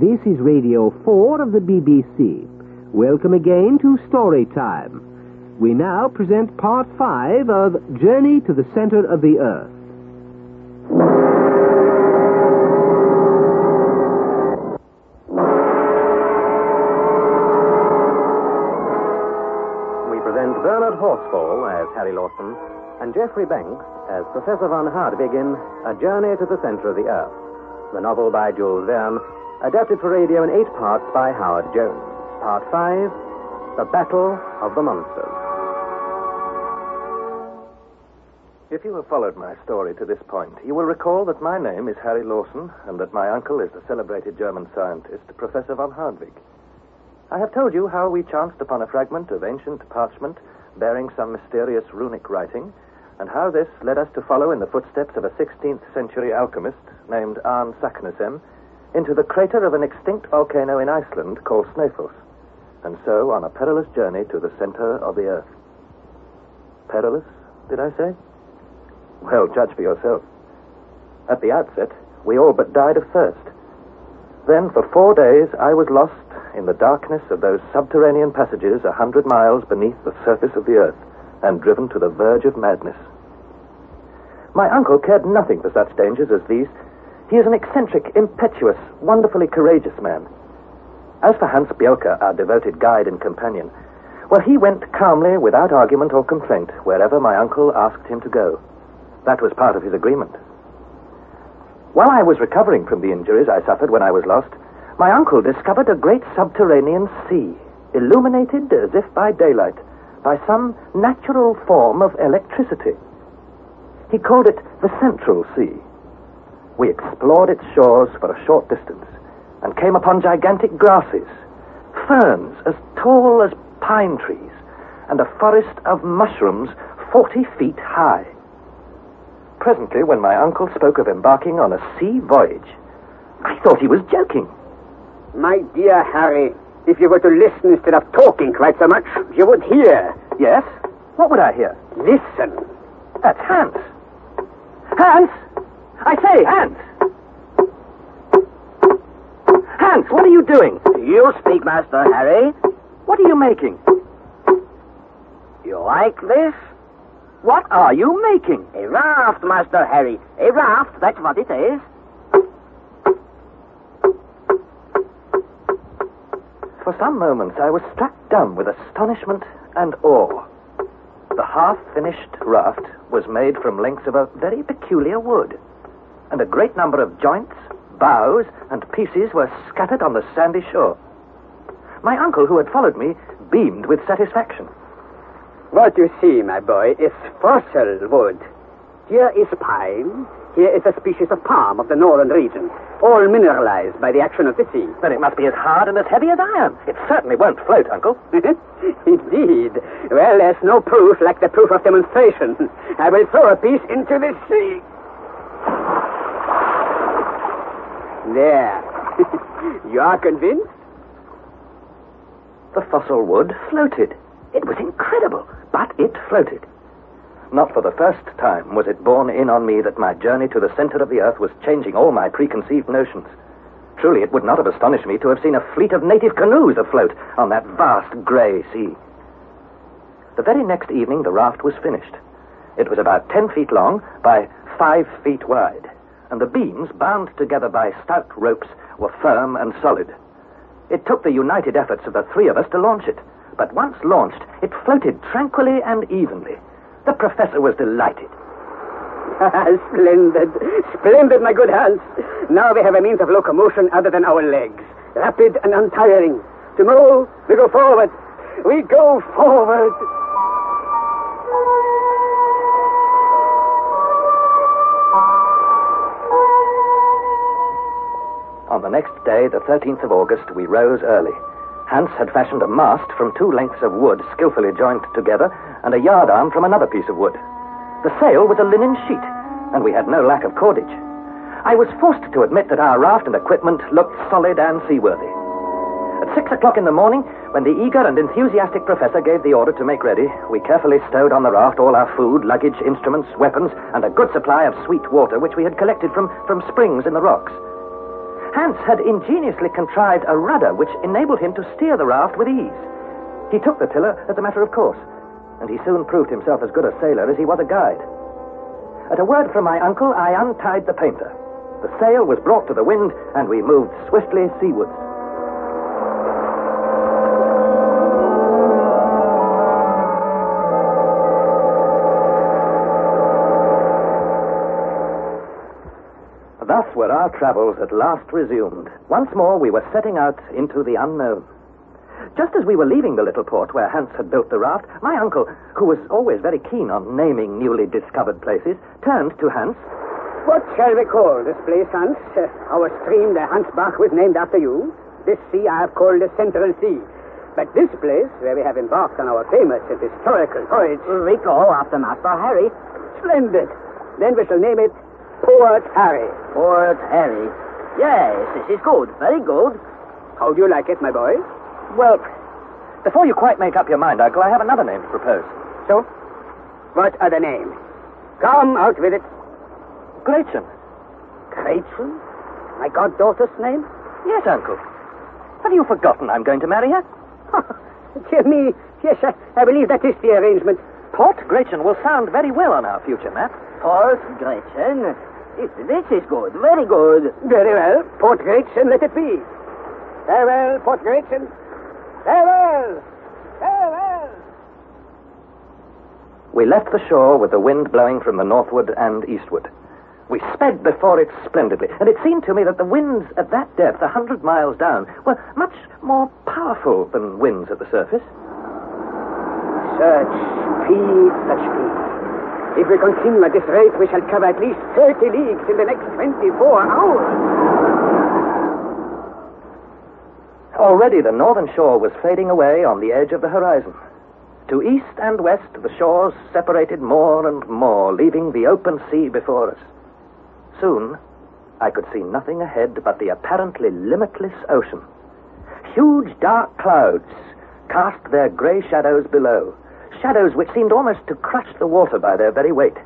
This is Radio 4 of the BBC. Welcome again to Story Time. We now present Part 5 of Journey to the Center of the Earth. We present Bernard Horsfall as Harry Lawson and Geoffrey Banks as Professor von Hardwig in A Journey to the Center of the Earth, the novel by Jules Verne, adapted for radio in eight parts by Howard Jones. Part 5 The Battle of the Monsters. If you have followed my story to this point, you will recall that my name is Harry Lawson and that my uncle is the celebrated German scientist, Professor von Hardwig. I have told you how we chanced upon a fragment of ancient parchment bearing some mysterious runic writing, and how this led us to follow in the footsteps of a 16th century alchemist named Arne Saknussemm into the crater of an extinct volcano in Iceland called Snæfellsnes, and so on a perilous journey to the center of the earth. Perilous, did I say? Well, judge for yourself. At the outset, we all but died of thirst. Then, for four days, I was lost in the darkness of those subterranean passages a hundred miles beneath the surface of the earth and driven to the verge of madness. My uncle cared nothing for such dangers as these. He is an eccentric, impetuous, wonderfully courageous man. As for Hans Bjelke, our devoted guide and companion, well, he went calmly, without argument or complaint, wherever my uncle asked him to go. That was part of his agreement. While I was recovering from the injuries I suffered when I was lost, my uncle discovered a great subterranean sea, illuminated as if by daylight, by some natural form of electricity. He called it the Central Sea. We explored its shores for a short distance and came upon gigantic grasses, ferns as tall as pine trees, and a forest of mushrooms 40 feet high. Presently, when my uncle spoke of embarking on a sea voyage, I thought he was joking. My dear Harry, if you were to listen instead of talking quite so much, you would hear. Yes? What would I hear? Listen. That's Hans. Hans! I say, Hans! Hans, what are you doing? You speak, Master Harry. What are you making? You like this? What are you making? A raft, Master Harry. A raft, that's what it is. For some moments I was struck dumb with astonishment and awe. The half finished raft was made from lengths of a very peculiar wood, and a great number of joints, boughs, and pieces were scattered on the sandy shore. My uncle, who had followed me, beamed with satisfaction. What you see, my boy, is fossil wood. Here is pine. Here is a species of palm of the northern region, all mineralized by the action of the sea. Then it must be as hard and as heavy as iron. It certainly won't float, Uncle. Indeed. Well, there's no proof like the proof of demonstration. I will throw a piece into the sea. There. you are convinced? The fossil wood floated. It was incredible, but it floated. Not for the first time was it borne in on me that my journey to the center of the earth was changing all my preconceived notions. Truly, it would not have astonished me to have seen a fleet of native canoes afloat on that vast gray sea. The very next evening, the raft was finished. It was about ten feet long by five feet wide, and the beams, bound together by stout ropes, were firm and solid. It took the united efforts of the three of us to launch it, but once launched, it floated tranquilly and evenly. The professor was delighted. Splendid. Splendid, my good Hans. Now we have a means of locomotion other than our legs. Rapid and untiring. To move, we go forward. We go forward. On the next day, the 13th of August, we rose early. Hans had fashioned a mast from two lengths of wood skillfully joined together and a yardarm from another piece of wood. The sail was a linen sheet, and we had no lack of cordage. I was forced to admit that our raft and equipment looked solid and seaworthy. At six o'clock in the morning, when the eager and enthusiastic professor gave the order to make ready, we carefully stowed on the raft all our food, luggage, instruments, weapons, and a good supply of sweet water which we had collected from, from springs in the rocks. Hans had ingeniously contrived a rudder which enabled him to steer the raft with ease. He took the tiller as a matter of course, and he soon proved himself as good a sailor as he was a guide. At a word from my uncle, I untied the painter. The sail was brought to the wind, and we moved swiftly seawards. Were our travels at last resumed. Once more we were setting out into the unknown. Just as we were leaving the little port where Hans had built the raft, my uncle, who was always very keen on naming newly discovered places, turned to Hans. What shall we call this place, Hans? Uh, our stream, the Hansbach, was named after you. This sea I have called the Central Sea. But this place, where we have embarked on our famous and historical voyage... We call after Master Harry. Splendid. Then we shall name it Port Harry. Port Harry. Yes, this is good. Very good. How do you like it, my boy? Well, before you quite make up your mind, Uncle, I have another name to propose. So? What other name? Come, out with it. Gretchen. Gretchen? My goddaughter's name? Yes, Uncle. Have you forgotten I'm going to marry her? Dear me. Yes, I, I believe that is the arrangement. Port Gretchen will sound very well on our future map. Port Gretchen. This, this is good. Very good. Very well. Port Gretchen, let it be. Farewell, Port Gretchen. Farewell! Farewell! We left the shore with the wind blowing from the northward and eastward. We sped before it splendidly, and it seemed to me that the winds at that depth, a hundred miles down, were much more powerful than winds at the surface. Such speed, such speed. If we continue at this rate, we shall cover at least 30 leagues in the next 24 hours. Already the northern shore was fading away on the edge of the horizon. To east and west, the shores separated more and more, leaving the open sea before us. Soon, I could see nothing ahead but the apparently limitless ocean. Huge dark clouds cast their grey shadows below, shadows which seemed almost to crush the water by their very weight.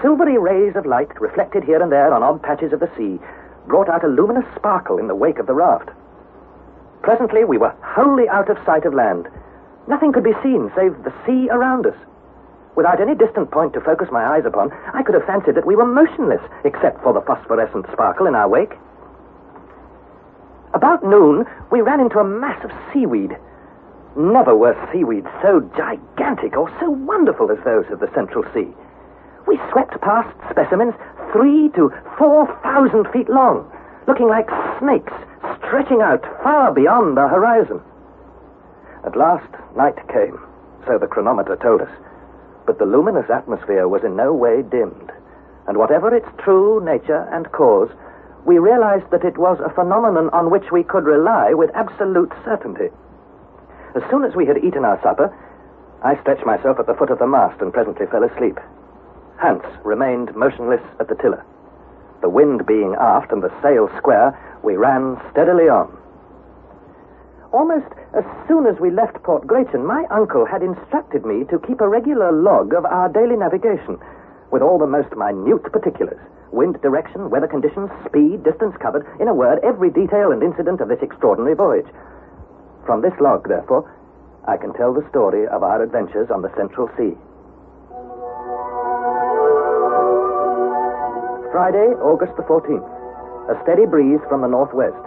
Silvery rays of light, reflected here and there on odd patches of the sea, brought out a luminous sparkle in the wake of the raft. Presently, we were wholly out of sight of land. Nothing could be seen save the sea around us. Without any distant point to focus my eyes upon, I could have fancied that we were motionless, except for the phosphorescent sparkle in our wake. About noon, we ran into a mass of seaweed. Never were seaweeds so gigantic or so wonderful as those of the Central Sea. We swept past specimens three to four thousand feet long, looking like snakes stretching out far beyond the horizon. At last, night came, so the chronometer told us. But the luminous atmosphere was in no way dimmed. And whatever its true nature and cause, we realized that it was a phenomenon on which we could rely with absolute certainty. As soon as we had eaten our supper, I stretched myself at the foot of the mast and presently fell asleep. Hans remained motionless at the tiller. The wind being aft and the sail square, we ran steadily on. Almost as soon as we left Port Gretchen, my uncle had instructed me to keep a regular log of our daily navigation, with all the most minute particulars wind direction, weather conditions, speed, distance covered, in a word, every detail and incident of this extraordinary voyage. From this log, therefore, I can tell the story of our adventures on the Central Sea. Friday, August the 14th. A steady breeze from the northwest.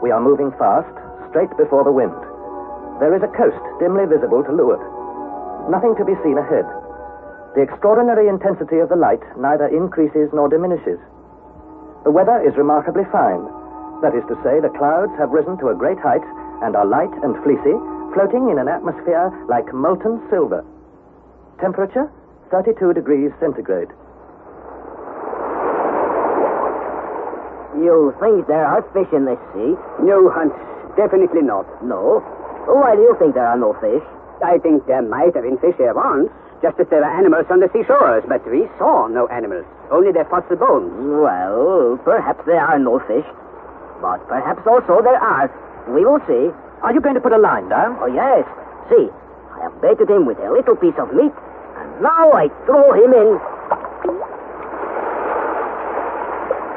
We are moving fast, straight before the wind. There is a coast dimly visible to leeward. Nothing to be seen ahead. The extraordinary intensity of the light neither increases nor diminishes. The weather is remarkably fine. That is to say, the clouds have risen to a great height and are light and fleecy, floating in an atmosphere like molten silver. Temperature, 32 degrees centigrade. You think there are fish in this sea? No, Hans. Definitely not. No. Why do you think there are no fish? I think there might have been fish here once, just as there were animals on the seashores, but we saw no animals, only their fossil bones. Well, perhaps there are no fish. But perhaps also there are. We will see. Are you going to put a line down? Oh, yes. See, I have baited him with a little piece of meat, and now I throw him in.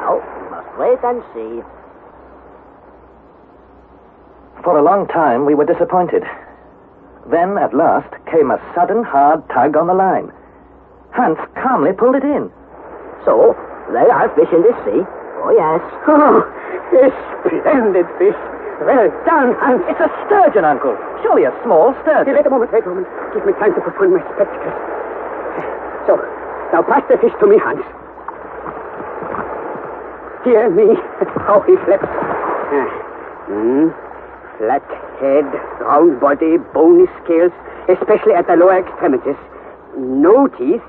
Now, we must wait and see. For a long time, we were disappointed. Then, at last, came a sudden hard tug on the line. Hans calmly pulled it in. So, there are fish in this sea. Oh, yes. Oh, splendid fish. Well done, Hans. It's a sturgeon, Uncle. Surely a small sturgeon. wait a moment, wait a moment. Give me time to put on my spectacles. So, now pass the fish to me, Hans. Dear me, how he slept. Ah, hmm. Flat head, round body, bony scales, especially at the lower extremities. No teeth,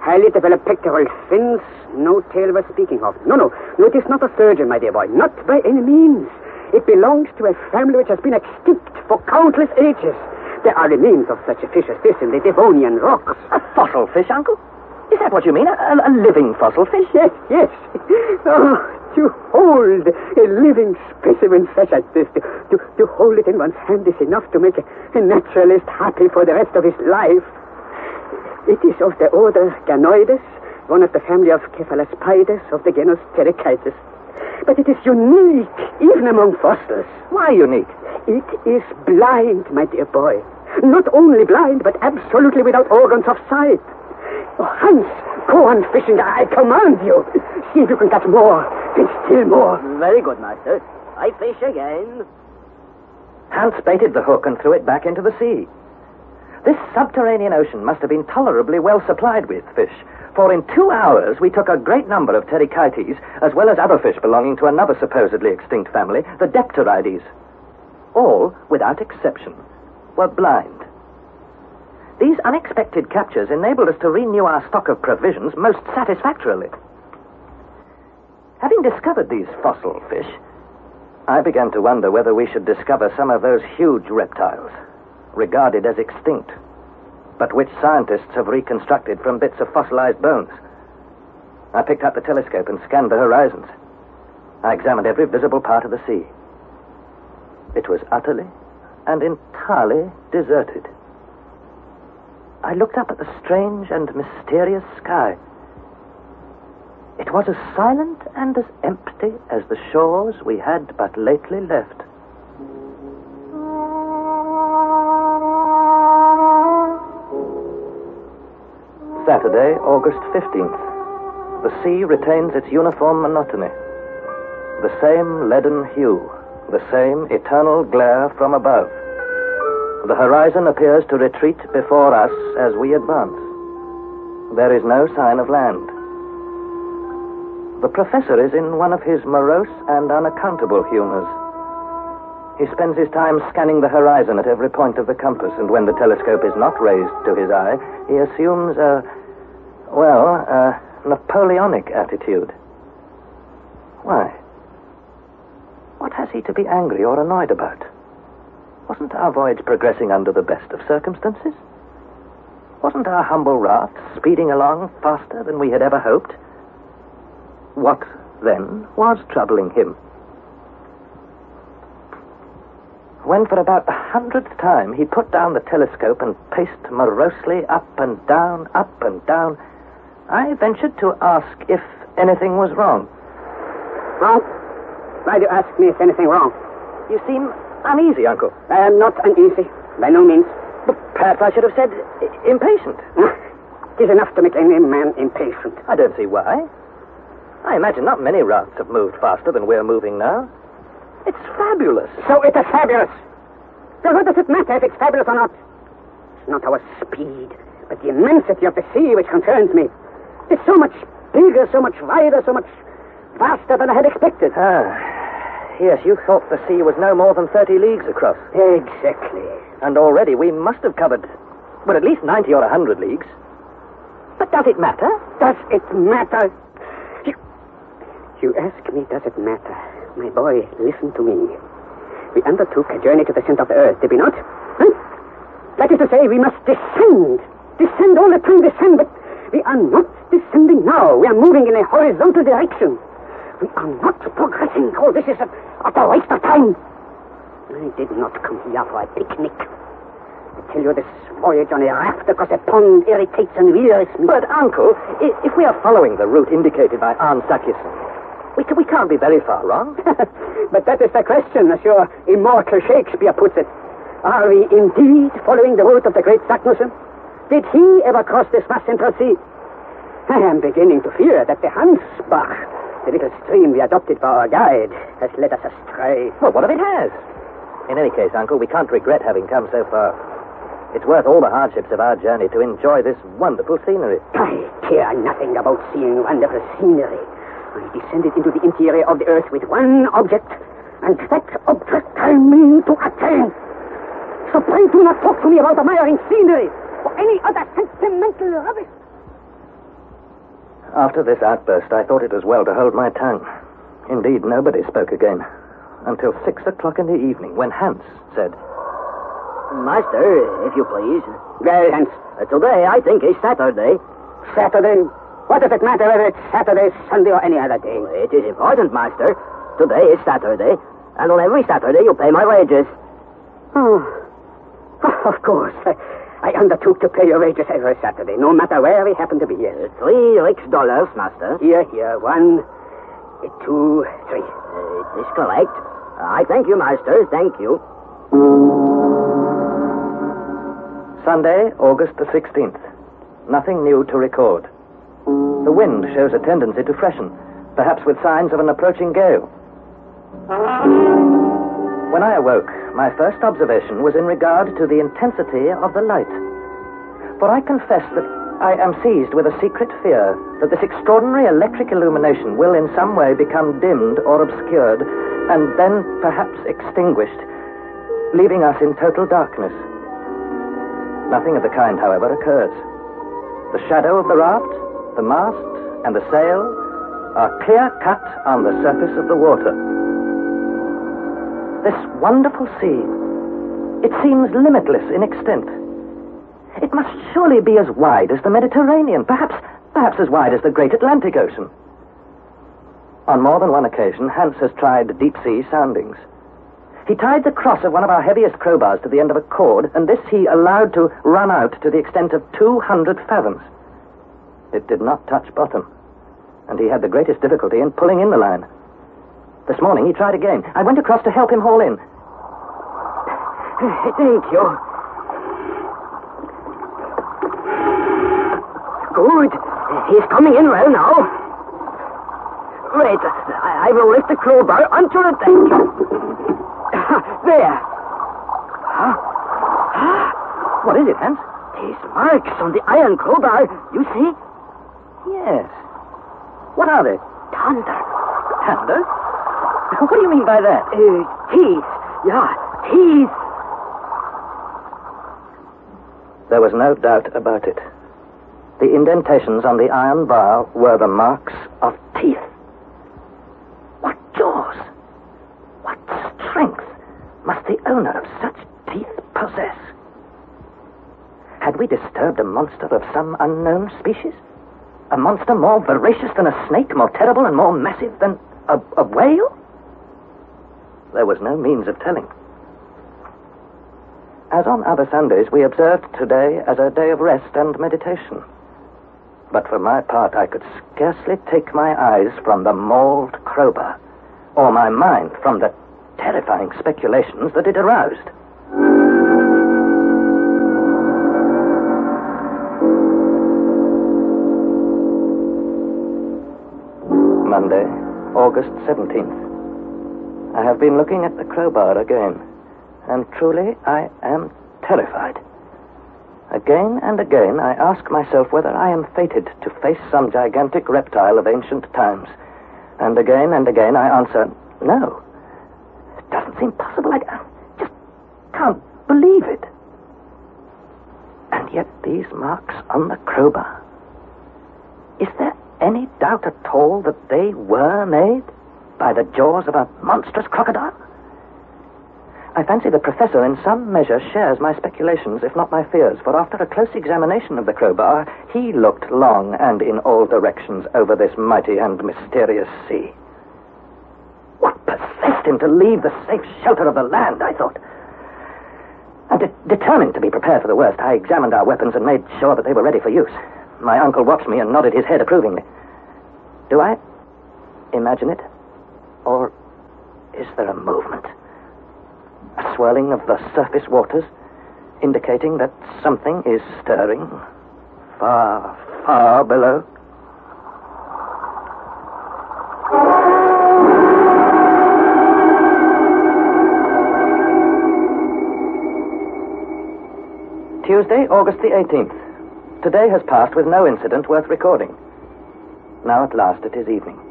highly developed pectoral fins, no tail worth speaking of. No, no, no, it is not a sturgeon, my dear boy. Not by any means. It belongs to a family which has been extinct for countless ages. There are remains of such a fish as this in the Devonian rocks. A fossil fish, Uncle? Is that what you mean? A, a, living fossil fish? Yes, yes. Oh, to hold a living specimen such as this, to, to, to hold it in one's hand is enough to make a, a naturalist happy for the rest of his life. It is of the order Ganoides, one of the family of Cephalaspides of the genus Pterichthys. But it is unique, even among fossils. Why unique? It is blind, my dear boy. Not only blind, but absolutely without organs of sight. Oh, Hans, go on fishing, I command you. See if you can catch more, and still more. Very good, master. I fish again. Hans baited the hook and threw it back into the sea. This subterranean ocean must have been tolerably well supplied with fish, for in two hours we took a great number of pterichthydes, as well as other fish belonging to another supposedly extinct family, the Dipterides. All, without exception, were blind. These unexpected captures enabled us to renew our stock of provisions most satisfactorily. Having discovered these fossil fish, I began to wonder whether we should discover some of those huge reptiles, regarded as extinct, but which scientists have reconstructed from bits of fossilized bones. I picked up the telescope and scanned the horizons. I examined every visible part of the sea. It was utterly and entirely deserted. I looked up at the strange and mysterious sky. It was as silent and as empty as the shores we had but lately left. Saturday, August 15th. The sea retains its uniform monotony. The same leaden hue, the same eternal glare from above. The horizon appears to retreat before us as we advance. There is no sign of land. The professor is in one of his morose and unaccountable humors. He spends his time scanning the horizon at every point of the compass, and when the telescope is not raised to his eye, he assumes a, well, a Napoleonic attitude. Why? What has he to be angry or annoyed about? Wasn't our voyage progressing under the best of circumstances? Wasn't our humble raft speeding along faster than we had ever hoped? What, then, was troubling him? When for about the hundredth time he put down the telescope and paced morosely up and down, up and down, I ventured to ask if anything was wrong. Wrong? Why do you ask me if anything wrong? You seem uneasy, Uncle. I am not uneasy, by no means. But perhaps I should have said impatient. Ah, it is enough to make any man impatient. I don't see why. I imagine not many rafts have moved faster than we're moving now. It's fabulous. So it is fabulous. So what does it matter if it's fabulous or not? It's not our speed, but the immensity of the sea which concerns me. It's so much bigger, so much wider, so much faster than I had expected. Ah, yes, you thought the sea was no more than 30 leagues across. Exactly. And already we must have covered, well, at least 90 or 100 leagues. But does it matter? Does it matter? You, you ask me, does it matter? My boy, listen to me. We undertook a journey to the center of the earth, did we not? Huh? That is to say, we must descend. Descend all the time, descend, but we are not descending now. We are moving in a horizontal direction. We are not progressing. Oh, this is a utter waste of time. I did not come here for a picnic. I tell you, this voyage on a raft across a pond irritates and wearies me. But, Uncle, if we are following the route indicated by Arne Saknussemm, We, we can't be very far wrong. but that is the question, as your immortal Shakespeare puts it. Are we indeed following the route of the great Saknussemm? Did he ever cross this vast central sea? I am beginning to fear that the Hansbach, the little stream we adopted for our guide, has led us astray. Well, what if it has? In any case, Uncle, we can't regret having come so far. It's worth all the hardships of our journey to enjoy this wonderful scenery. I care nothing about seeing wonderful scenery. I descended into the interior of the earth with one object, and that object I mean to attain. So pray do not talk to me about admiring scenery or any other sentimental rubbish. After this outburst, I thought it was well to hold my tongue. Indeed, nobody spoke again until six o'clock in the evening, when Hans said, Master, if you please. Well, Hans, Uh, today, I think, is Saturday. Saturday. What does it matter whether it's Saturday, Sunday, or any other day? It is important, Master. Today is Saturday, and on every Saturday you pay my wages. Oh, of course. I, I undertook to pay your wages every Saturday, no matter where we happened to be. Yes. Uh, three rix dollars, Master. Here, here. One, two, three. Uh, it is correct. I thank you, Master. Thank you. Sunday, August the 16th. Nothing new to record. The wind shows a tendency to freshen, perhaps with signs of an approaching gale. When I awoke, my first observation was in regard to the intensity of the light. For I confess that I am seized with a secret fear that this extraordinary electric illumination will in some way become dimmed or obscured, and then perhaps extinguished, leaving us in total darkness. Nothing of the kind, however, occurs. The shadow of the raft, the mast, and the sail are clear cut on the surface of the water. This wonderful sea, it seems limitless in extent. It must surely be as wide as the Mediterranean, perhaps, perhaps as wide as the great Atlantic Ocean. On more than one occasion, Hans has tried deep sea soundings. He tied the cross of one of our heaviest crowbars to the end of a cord, and this he allowed to run out to the extent of 200 fathoms. It did not touch bottom, and he had the greatest difficulty in pulling in the line. This morning he tried again. I went across to help him haul in. Thank you. Good. He's coming in well now. Wait, I, I will lift the crowbar onto the deck. There. Huh? What is it, Hans? These marks on the iron crowbar, you see? Yes. What are they? Thunder. Thunder? What do you mean by that? Uh, teeth. Yeah, teeth. There was no doubt about it. The indentations on the iron bar were the marks of teeth. What jaws! What strength must the owner of such teeth possess? Had we disturbed a monster of some unknown species? A monster more voracious than a snake, more terrible and more massive than a, a whale? There was no means of telling. As on other Sundays, we observed today as a day of rest and meditation. But for my part, I could scarcely take my eyes from the mauled crowbar, or my mind from the terrifying speculations that it aroused. Monday, August 17th. I have been looking at the crowbar again, and truly I am terrified. Again and again I ask myself whether I am fated to face some gigantic reptile of ancient times. And again and again I answer, no. It doesn't seem possible. I just can't believe it. And yet these marks on the crowbar. Is there any doubt at all that they were made by the jaws of a monstrous crocodile? I fancy the professor in some measure shares my speculations, if not my fears, for after a close examination of the crowbar, he looked long and in all directions over this mighty and mysterious sea. What possessed him to leave the safe shelter of the land, I thought. And de- determined to be prepared for the worst, I examined our weapons and made sure that they were ready for use. My uncle watched me and nodded his head approvingly. Do I imagine it? There a movement? A swirling of the surface waters, indicating that something is stirring far, far below. Tuesday, August the 18th. Today has passed with no incident worth recording. Now at last it is evening.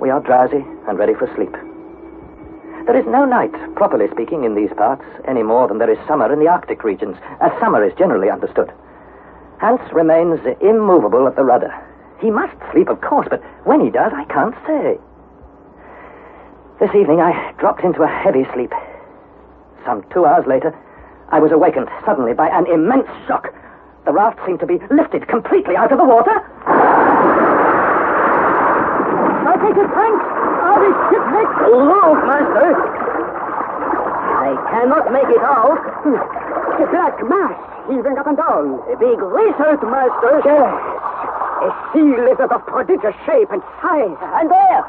We are drowsy and ready for sleep. There is no night, properly speaking, in these parts, any more than there is summer in the Arctic regions, as summer is generally understood. Hans remains immovable at the rudder. He must sleep, of course, but when he does, I can't say. This evening I dropped into a heavy sleep. Some two hours later, I was awakened suddenly by an immense shock. The raft seemed to be lifted completely out of the water. Think it, Frank. Are we shipwrecked? Look, master. I cannot make it out. Hmm. The black mass heaving up and down. A big lizard, master. Yes. A sea lizard of prodigious shape and size. And there,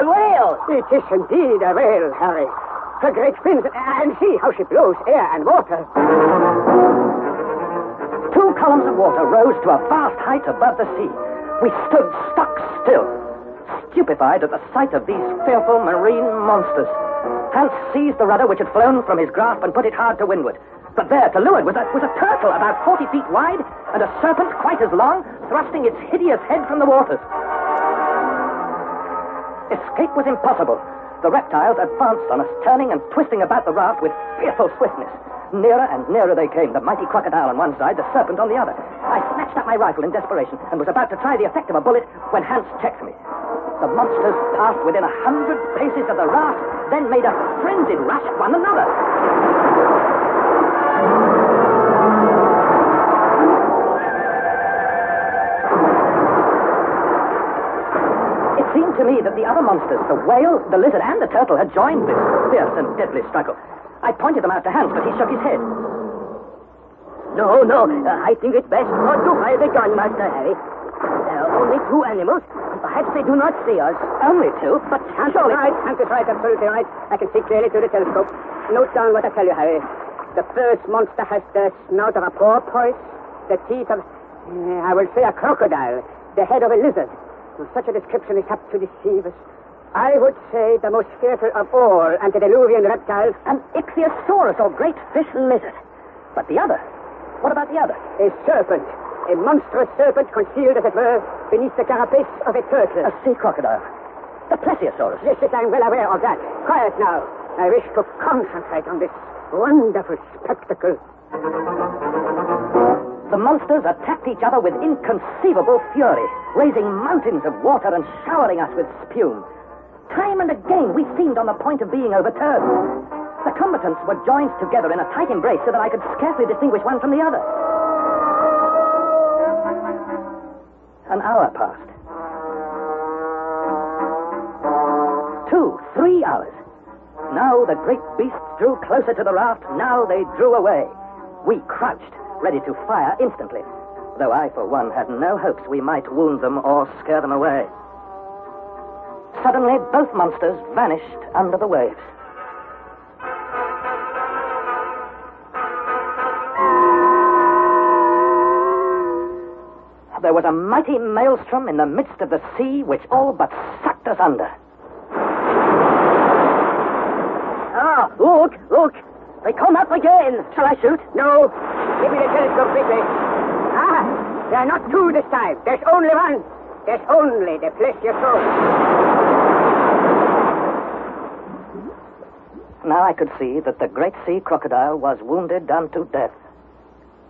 a whale. It is indeed a whale, Harry. Her great fins, and see how she blows air and water. Two columns of water rose to a vast height above the sea. We stood stock still, stupefied at the sight of these fearful marine monsters. Hans seized the rudder which had flown from his grasp and put it hard to windward. But there, to leeward, was a, was a turtle about 40 feet wide and a serpent quite as long, thrusting its hideous head from the waters. Escape was impossible. The reptiles advanced on us, turning and twisting about the raft with fearful swiftness. Nearer and nearer they came, the mighty crocodile on one side, the serpent on the other. I snatched up my rifle in desperation and was about to try the effect of a bullet when Hans checked me. The monsters passed within a hundred paces of the raft, then made a frenzied rush at one another. To me that the other monsters, the whale, the lizard, and the turtle, had joined this fierce and deadly struggle. I pointed them out to Hans, but he shook his head. No, no. Uh, I think it's best not to fire the gun, Master Harry. There are only two animals. And perhaps they do not see us. Only two, but Hans surely... right. Hans is right, absolutely right. I can see clearly through the telescope. Note down what I tell you, Harry. The first monster has the snout of a porpoise, the teeth of, uh, I will say, a crocodile, the head of a lizard. Such a description is apt to deceive us. I would say the most fearful of all antediluvian reptiles, An ichthyosaurus, or great fish lizard. But the other? What about the other? a serpent, a monstrous serpent concealed, as it were, beneath the carapace of a turtle. A sea crocodile. The plesiosaurus. Yes, yes, I'm well aware of that. Quiet now. I wish to concentrate on this wonderful spectacle. The monsters attacked each other with inconceivable fury, raising mountains of water and showering us with spume. Time and again we seemed on the point of being overturned. The combatants were joined together in a tight embrace so that I could scarcely distinguish one from the other. An hour passed. Two, three hours. Now the great beasts drew closer to the raft. Now they drew away. We crouched, ready to fire instantly, though I, for one, had no hopes we might wound them or scare them away. Suddenly, both monsters vanished under the waves. There was a mighty maelstrom in the midst of the sea which all but sucked us under. Ah, look, look. They come up again. Shall I shoot? No. Give me the telescope quickly. Ah, there are not two this time. There's only one. There's only the plesiosaurus. Now I could see that the great sea crocodile was wounded unto death.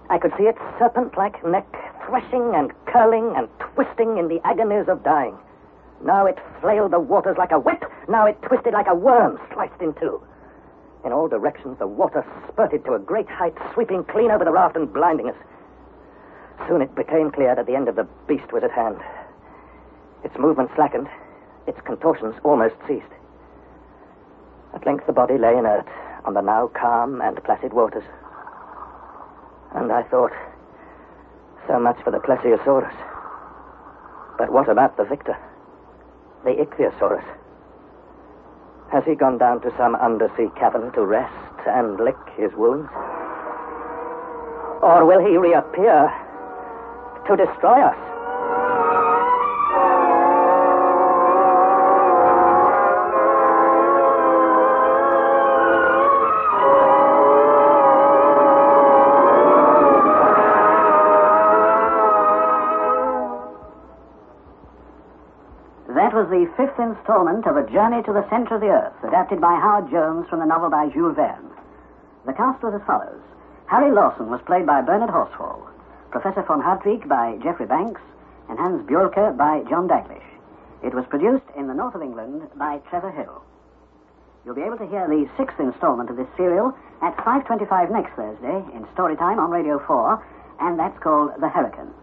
I could see its serpent like neck threshing and curling and twisting in the agonies of dying. Now it flailed the waters like a whip. Now it twisted like a worm sliced in two. In all directions, the water spurted to a great height, sweeping clean over the raft and blinding us. Soon it became clear that the end of the beast was at hand. Its movement slackened. Its contortions almost ceased. At length the body lay inert on the now calm and placid waters. And I thought, so much for the plesiosaurus. But what about the victor? The ichthyosaurus? Has he gone down to some undersea cavern to rest and lick his wounds? Or will he reappear to destroy us? The fifth installment of A Journey to the Center of the Earth, adapted by Howard Jones from the novel by Jules Verne. The cast was as follows. Harry Lawson was played by Bernard Horsfall, Professor von Hartwig by Geoffrey Banks, and Hans Bjelke by John Daglish. It was produced in the north of England by Trevor Hill. You'll be able to hear the sixth installment of this serial at 5.25 next Thursday in Storytime on Radio 4, and that's called The Hurricane.